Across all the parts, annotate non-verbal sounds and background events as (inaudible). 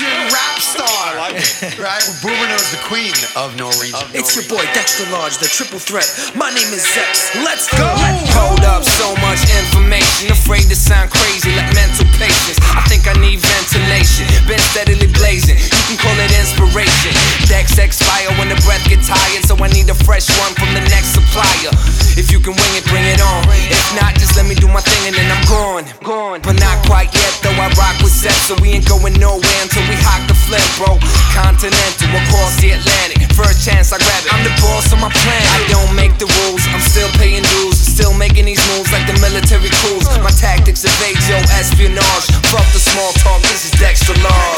Norwegian (laughs) rap star. like it. (laughs) Right? Boomer knows the queen of Norwegian. It's your boy Dekstra Large, the triple threat. My name is Zeps. Let's go. Hold up, so much information. Afraid to sound crazy like mental patience. I think I need ventilation. Been steadily blazing. You can call it inspiration. Dex expire when the breath gets tired. So I need a fresh one from the next supplier. If you can wing it, bring it on. If not, just let me do my thing and then I'm gone. Gone. But not quite yet, though I rock with So we ain't going nowhere until we hock the flip, bro. Continental across the Atlantic. First chance I grab it. I'm the boss of my plan. I don't make the rules. I'm still paying dues. Still making these moves like the military coups. My tactics evade your espionage. Fuck the small talk. This is Dekstra Large.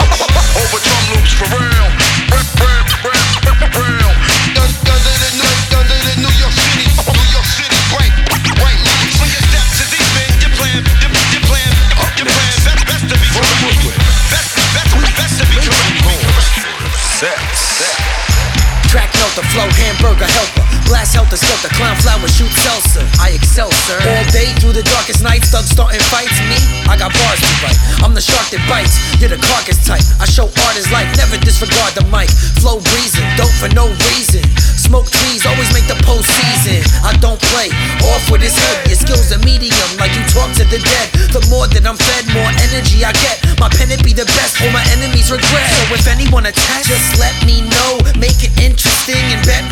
Flow, hamburger helper. Blast helter skelter, clown flower, shoot salsa. I excel, sir. All day through the darkest nights, thugs starting fights. Me, I got bars to write. I'm the shark that bites. You're the carcass type. I show artists life, never disregard the postseason. I don't play, off with his head. Your skills are medium, like you talk to the dead. The more that I'm fed, more energy I get. My pen it be the best, all my enemies regret. So if anyone attacks, just let me know. Make it interesting and bet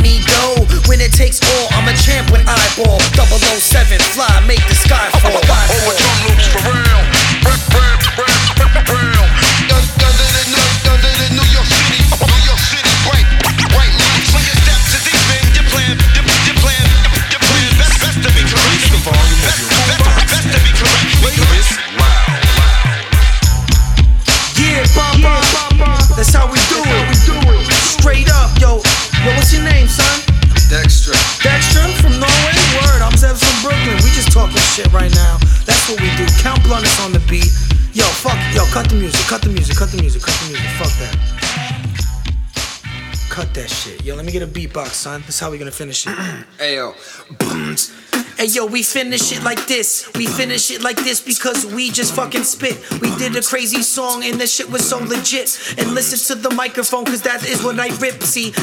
shit right now. That's what we do. Count Blunt is on the beat. Yo, fuck. Yo, cut the music. Cut the music. Cut the music. Cut the music. Fuck that. Cut that shit. Yo, let me get a beatbox, son. That's how we gonna finish it. (clears throat) Ayo. (clears throat) Hey yo, we finish it like this. We finish it like this because we just fucking spit. We did a crazy song and the shit was so legit. And listen to the microphone cause that is what I rip. See,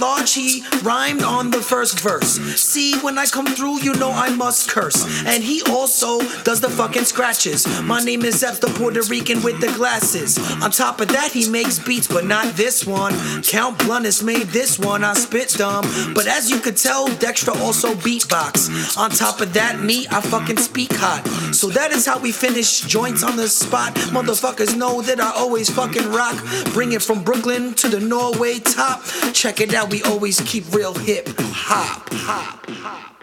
Large, he rhymed on the first verse. See, when I come through, you know I must curse. And he also does the fucking scratches. My name is Zeps, the Puerto Rican with the glasses. On top of that, he makes beats, but not this one. Count Blunt has made this one. I spit dumb. But as you could tell, Dexter also beatbox. On top of that, me, I fucking speak hot. So that is how we finish joints on the spot. Motherfuckers know that I always fucking rock. Bring it from Brooklyn to the Norway top. Check it out, we always keep real hip hop. hop, hop.